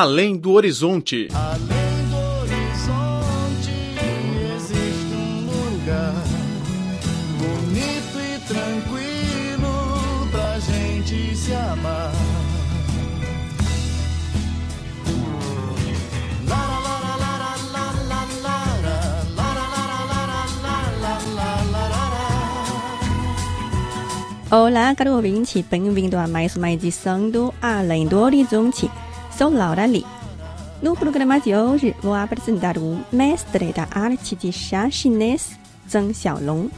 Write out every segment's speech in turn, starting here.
Além do Horizonte. Além do horizonte existe um lugar bonito e tranquilo pra gente se amar. Olá, caro ouvinte, bem-vindo a mais uma edição do Além do Horizonte. Sou Laura Lee. No programa de hoje, vou apresentar o mestre da arte de chá chinês, Zheng Xiaolong.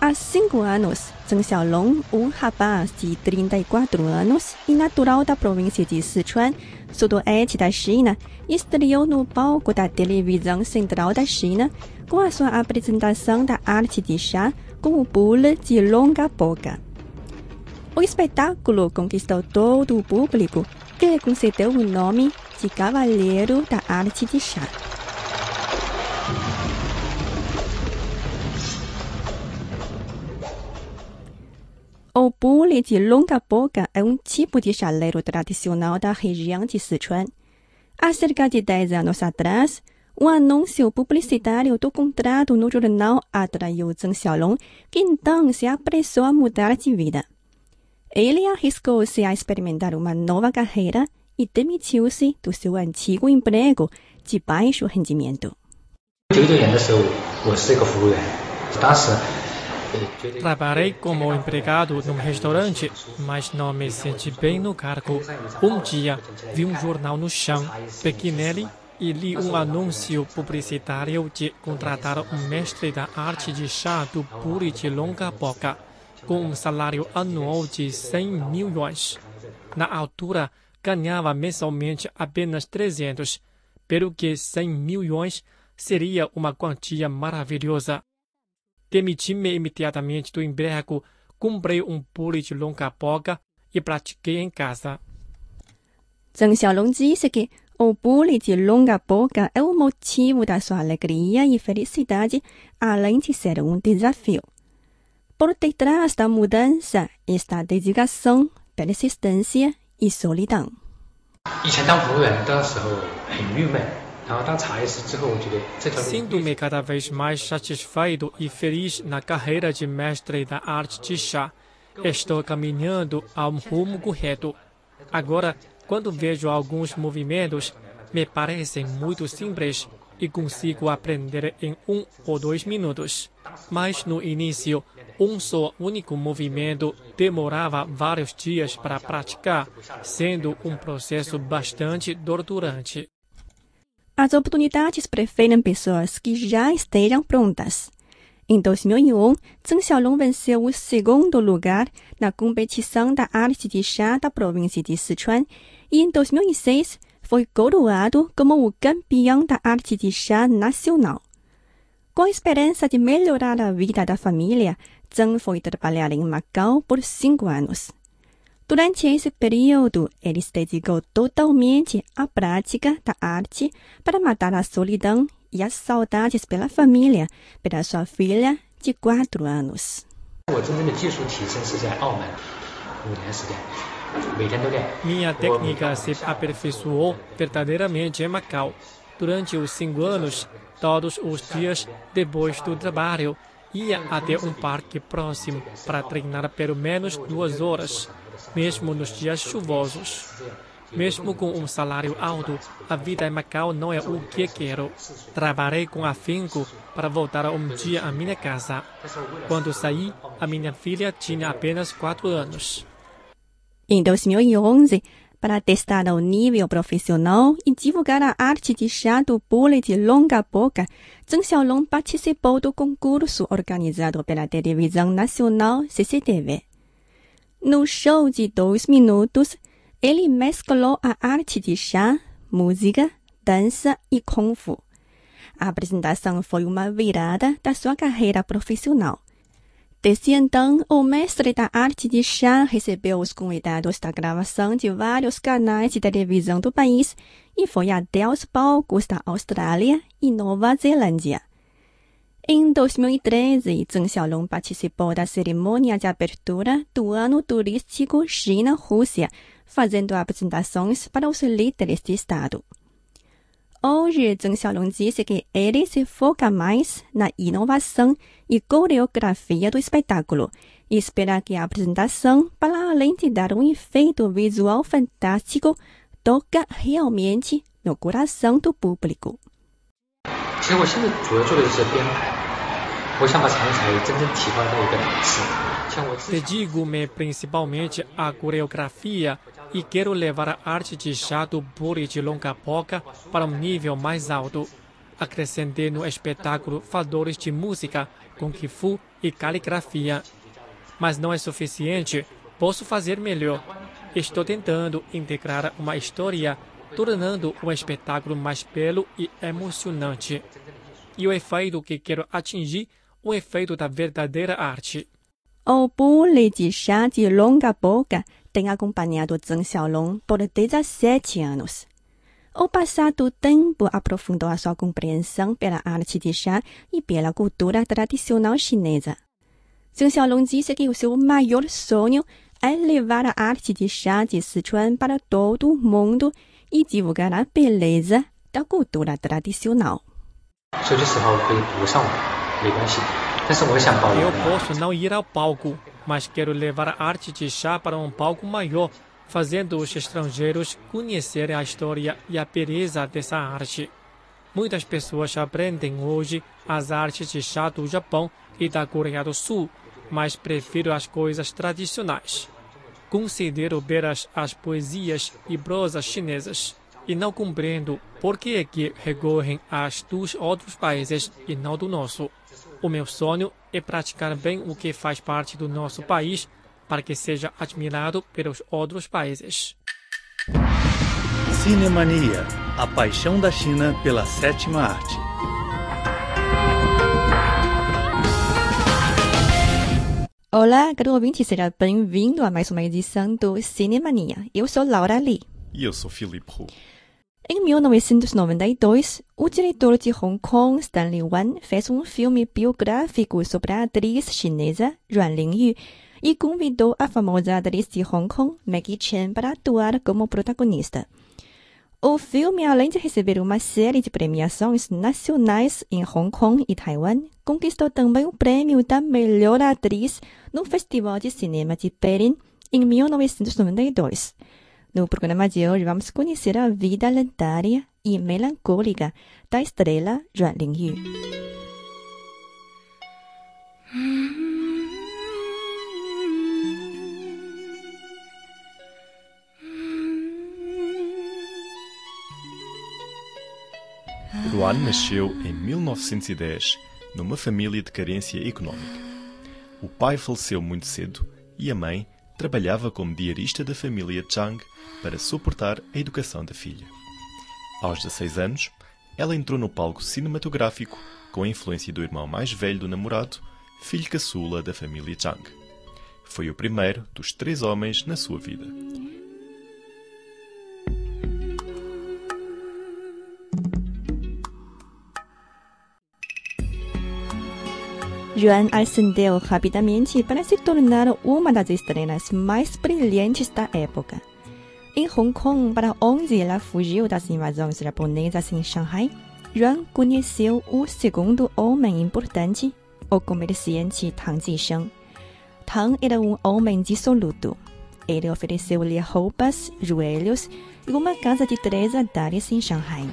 Há cinco anos, Zheng Xiaolong, um rapaz de 34 anos e natural da província de Sichuan, sudoeste da China, estreou no palco da televisão central da China com a sua apresentação da arte de chá com o bule de longa boca. O espetáculo conquistou todo o público, que concedeu o nome de Cavaleiro da Arte de Chá. Bule de longa boca é um tipo de chaleiro tradicional da região de Sichuan. Há cerca de 10 anos atrás, um anúncio publicitário do contrato no jornal atraiu Zheng Xiaolong, que então se apressou a mudar de vida. Ele arriscou-se a experimentar uma nova carreira e demitiu-se do seu antigo emprego de baixo rendimento. Trabalhei como empregado num restaurante, mas não me senti bem no cargo. Um dia, vi um jornal no chão, peguei nele e li um anúncio publicitário de contratar um mestre da arte de chá do puri de longa boca, com um salário anual de 100 mil yuans. Na altura, ganhava mensalmente apenas 300, pelo que 100 mil yuans seria uma quantia maravilhosa. Demiti-me imediatamente do emprego, comprei um pule de longa boca e pratiquei em casa. Zheng Xiaolong disse que o bule de longa boca é o motivo da sua alegria e felicidade, além de ser um desafio. Por detrás da mudança está a dedicação, persistência e solidão. 以前当服务员的时候很郁闷， Sinto-me cada vez mais satisfeito e feliz na carreira de mestre da arte de chá. Estou caminhando ao rumo correto. Agora, quando vejo alguns movimentos, me parecem muito simples e consigo aprender em um ou dois minutos. Mas no início, um só único movimento demorava vários dias para praticar, sendo um processo bastante torturante. As oportunidades preferem pessoas que já estejam prontas. Em 2001, Zheng Xiaolong venceu o segundo lugar na competição da arte de chá da província de Sichuan e em 2006 foi coroado como o campeão da arte de chá nacional. Com a esperança de melhorar a vida da família, Zheng foi trabalhar em Macau por cinco anos. Durante esse período, ele se dedicou totalmente à prática da arte para matar a solidão e as saudades pela família, pela sua filha de quatro anos. Minha técnica se aperfeiçoou verdadeiramente em Macau. Durante os cinco anos, todos os dias depois do trabalho, ia até um parque próximo para treinar pelo menos duas horas mesmo nos dias chuvosos. Mesmo com um salário alto, a vida em Macau não é o que quero. Trabalhei com afinco para voltar um dia à minha casa. Quando saí, a minha filha tinha apenas quatro anos. Em 2011, para testar o nível profissional e divulgar a arte de chá do bule de longa boca, Zheng Xiaolong participou do concurso organizado pela televisão nacional CCTV. No show de dois minutos, ele mesclou a arte de chá, música, dança e kung fu. A apresentação foi uma virada da sua carreira profissional. Desde então, o mestre da arte de chá recebeu os convidados da gravação de vários canais de televisão do país e foi até aos palcos da Austrália e Nova Zelândia. Em 2013, Zheng Xiaolong participou da cerimônia de abertura do ano turístico China-Rússia, fazendo apresentações para os líderes de Estado. Hoje, Zheng Xiaolong disse que ele se foca mais na inovação e coreografia do espetáculo e espera que a apresentação, para além de dar um efeito visual fantástico, toca realmente no coração do público. 其实我现在主要做的是编排，我想把常才真正提高到一个档次。像我自己 Dedico-me principalmente à coreografia e quero levar a arte de chá do bule de longa boca para um nível mais alto. Acrescentei no espetáculo valores de música, kung fu e caligrafia. Mas não é suficiente. Posso fazer melhor. Estou tentando integrar uma história, tornando o espetáculo mais belo e emocionante. E o efeito que quero atingir, o efeito da verdadeira arte. O bule de chá de longa boca tem acompanhado Zheng Xiaolong por 17 anos. O passar do tempo aprofundou a sua compreensão pela arte de chá e pela cultura tradicional chinesa. Zheng Xiaolong disse que o seu maior sonho é levar a arte de chá de Sichuan para todo o mundo e divulgar a beleza da cultura tradicional. Eu posso não ir ao palco, mas quero levar a arte de chá para um palco maior, fazendo os estrangeiros conhecerem a história e a beleza dessa arte. Muitas pessoas aprendem hoje as artes de chá do Japão e da Coreia do Sul, mas prefiro as coisas tradicionais. Considero belas as poesias e prosas chinesas e não compreendo por que é que recorrem às dos outros países e não do nosso. O meu sonho é praticar bem o que faz parte do nosso país para que seja admirado pelos outros países. Cinemania, a paixão da China pela sétima arte. Olá, caro ouvinte, seja bem-vindo a mais uma edição do Cinemania. Eu sou Laura Lee. E eu sou Filipe Hu. Em 1992, o diretor de Hong Kong, Stanley Wan, fez um filme biográfico sobre a atriz chinesa Yuan Lingyu e convidou a famosa atriz de Hong Kong, Maggie Chen, para atuar como protagonista. O filme, além de receber uma série de premiações nacionais em Hong Kong e Taiwan, conquistou também o prêmio da melhor atriz no Festival de Cinema de Berlim em 1992. No programa de hoje, vamos conhecer a vida lendária e melancólica da estrela Yuan Lingyu. Ruan nasceu em 1910 numa família de carência económica. O pai faleceu muito cedo e a mãe trabalhava como diarista da família Chang para suportar a educação da filha. Aos 16 anos, ela entrou no palco cinematográfico com a influência do irmão mais velho do namorado, filho caçula da família Chang. Foi o primeiro dos três homens na sua vida. Yuan ascendeu rapidamente para se tornar uma das estrelas mais brilhantes da época. Em Hong Kong, para onde ela fugiu das invasões japonesas em Shanghai, Yuan conheceu o segundo homem importante, o comerciante Tang Jisheng. Tang era um homem dissoluto. Ele ofereceu-lhe roupas, joelhos e uma casa de três andares em Shanghai.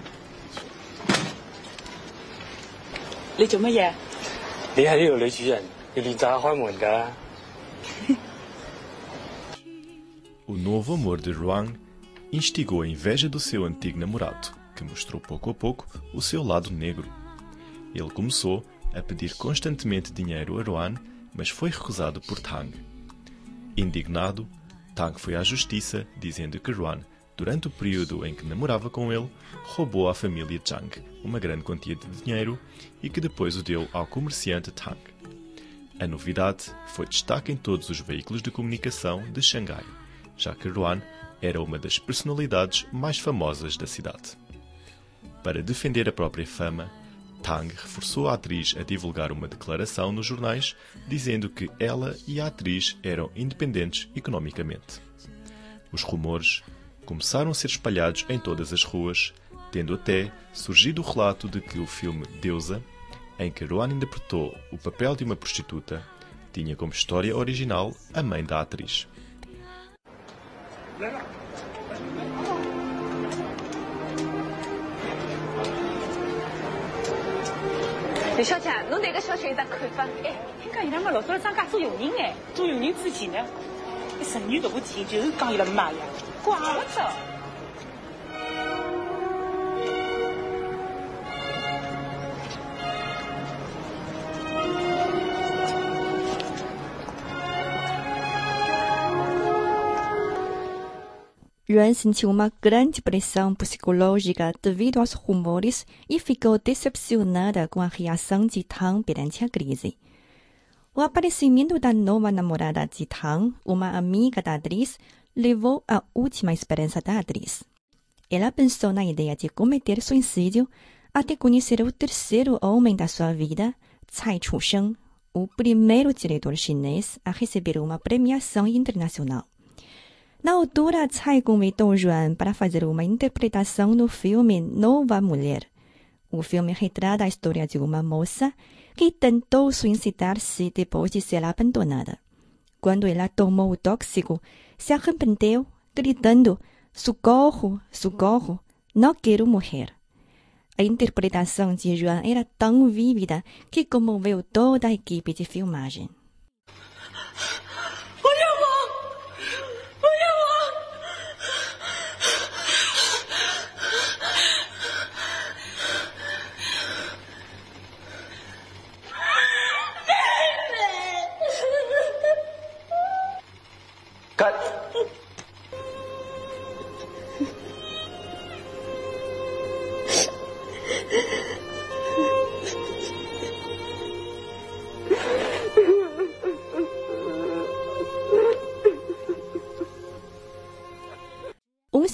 你做乜嘢？ 你系呢度女主人，要练习下开门㗎。 O novo amor de Ruan instigou a inveja do seu antigo namorado, que mostrou pouco a pouco o seu lado negro. Ele começou a pedir constantemente dinheiro a Ruan, mas foi recusado por Tang. Indignado, Tang foi à justiça dizendo que Ruan, durante o período em que namorava com ele, roubou à família Chang uma grande quantia de dinheiro e que depois o deu ao comerciante Tang. A novidade foi destaque em todos os veículos de comunicação de Xangai, já que Ruan era uma das personalidades mais famosas da cidade. Para defender a própria fama, Tang reforçou a atriz a divulgar uma declaração nos jornais dizendo que ela e a atriz eram independentes economicamente. Os rumores começaram a ser espalhados em todas as ruas, tendo até surgido o relato de que o filme Deusa, em que Rowan interpretou o papel de uma prostituta, tinha como história original a mãe da atriz. 李小姐，侬对搿小姐有啥看法？哎，听讲伊拉么老早张家做佣人哎，做佣人之前呢， 一十年大部电影就是讲伊拉妈呀，怪不得。Yuan sentiu uma grande pressão psicológica devido aos rumores e ficou decepcionada com a reação de Tang perante a crise. O aparecimento da nova namorada de Tang, uma amiga da atriz, levou à última esperança da atriz. Ela pensou na ideia de cometer suicídio até conhecer o terceiro homem da sua vida, Tsai Chu-sheng, o primeiro diretor chinês a receber uma premiação internacional. Na altura, Tsai convidou Yuan para fazer uma interpretação no filme Nova Mulher. O filme retrata a história de uma moça que tentou suicidar-se depois de ser abandonada. Quando ela tomou o tóxico, se arrependeu, gritando: Socorro, socorro, não quero morrer. A interpretação de Yuan era tão vívida que comoveu toda a equipe de filmagem.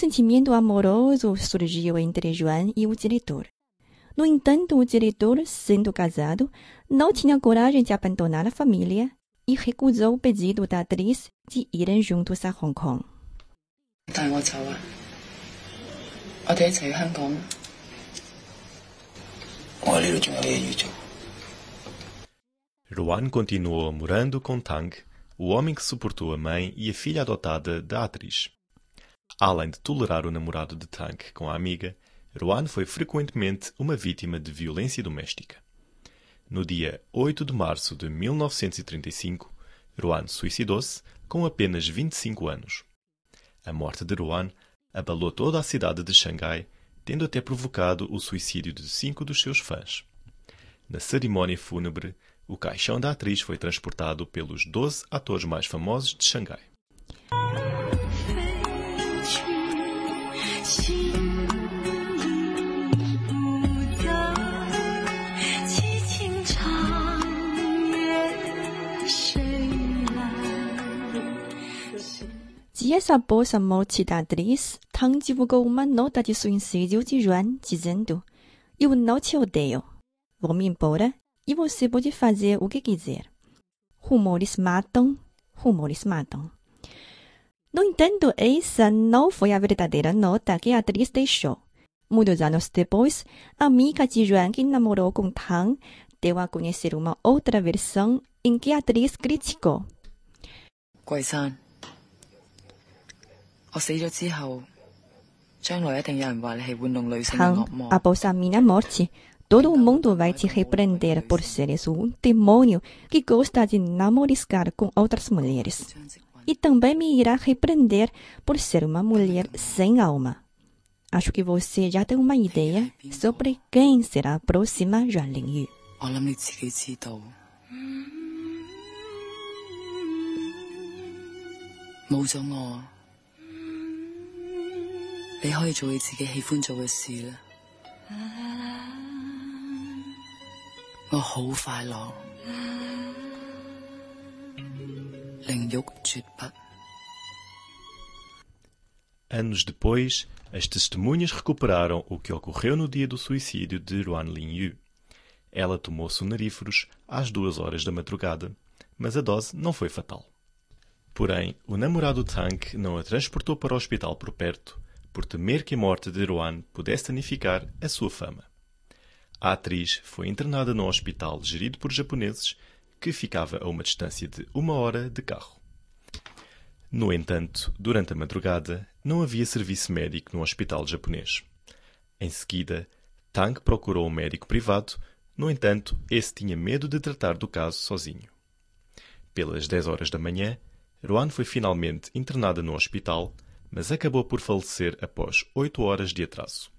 sentimento amoroso surgiu entre Joan e o diretor. No entanto, o diretor, sendo casado, não tinha coragem de abandonar a família e recusou o pedido da atriz de irem juntos a Hong Kong. 带我走啊！我哋一齐去香港。我喺呢度仲有嘢要做。 Rowan continuou morando com Tang, o homem que suportou a mãe e a filha adotada da atriz. Além de tolerar o namorado de Tang com a amiga, Rowan foi frequentemente uma vítima de violência doméstica. No dia 8 de março de 1935, Rowan suicidou-se com apenas 25 anos. A morte de Rowan abalou toda a cidade de Xangai, tendo até provocado o suicídio de cinco dos seus fãs. Na cerimónia fúnebre, o caixão da atriz foi transportado pelos 12 atores mais famosos de Xangai. Dias após a morte da atriz, Tang divulgou uma nota de suicídio de Yuan dizendo: Eu não te odeio. Vou-me embora e você pode fazer o que quiser. Rumores matam, rumores matam. No entanto, essa não foi a verdadeira nota que a atriz deixou. Muitos anos depois, a amiga de Yuan que namorou com Tang deu a conhecer uma outra versão em que a atriz criticou. 桂山，我死咗之后，将来一定有人话你系玩弄女性嘅 Tang, 恶魔。 após a minha morte, todo mundo vai te repreender por seres um demônio que gosta de namoriscar com outras mulheres. e também me irá repreender por ser uma mulher sem alma. Acho que você já tem uma ideia sobre quem será a próxima Yuan Lingyu. Eu 谂你自己知道，冇咗我，你可以做你自己喜欢做嘅事啦。我好快乐，灵欲绝不。 Anos depois, as testemunhas recuperaram o que ocorreu no dia do suicídio de Ruan Linyu. Ela tomou sonaríferos às duas horas da madrugada, mas a dose não foi fatal. Porém, o namorado Tank não a transportou para o hospital por perto, por temer que a morte de Roan pudesse danificar a sua fama. A atriz foi internada num hospital gerido por japoneses que ficava a uma distância de uma hora de carro. No entanto, durante a madrugada, não havia serviço médico no hospital japonês. Em seguida, Tang procurou um médico privado, no entanto, esse tinha medo de tratar do caso sozinho. Pelas 10 horas da manhã, Ruan foi finalmente internada no hospital, mas acabou por falecer após 8 horas de atraso.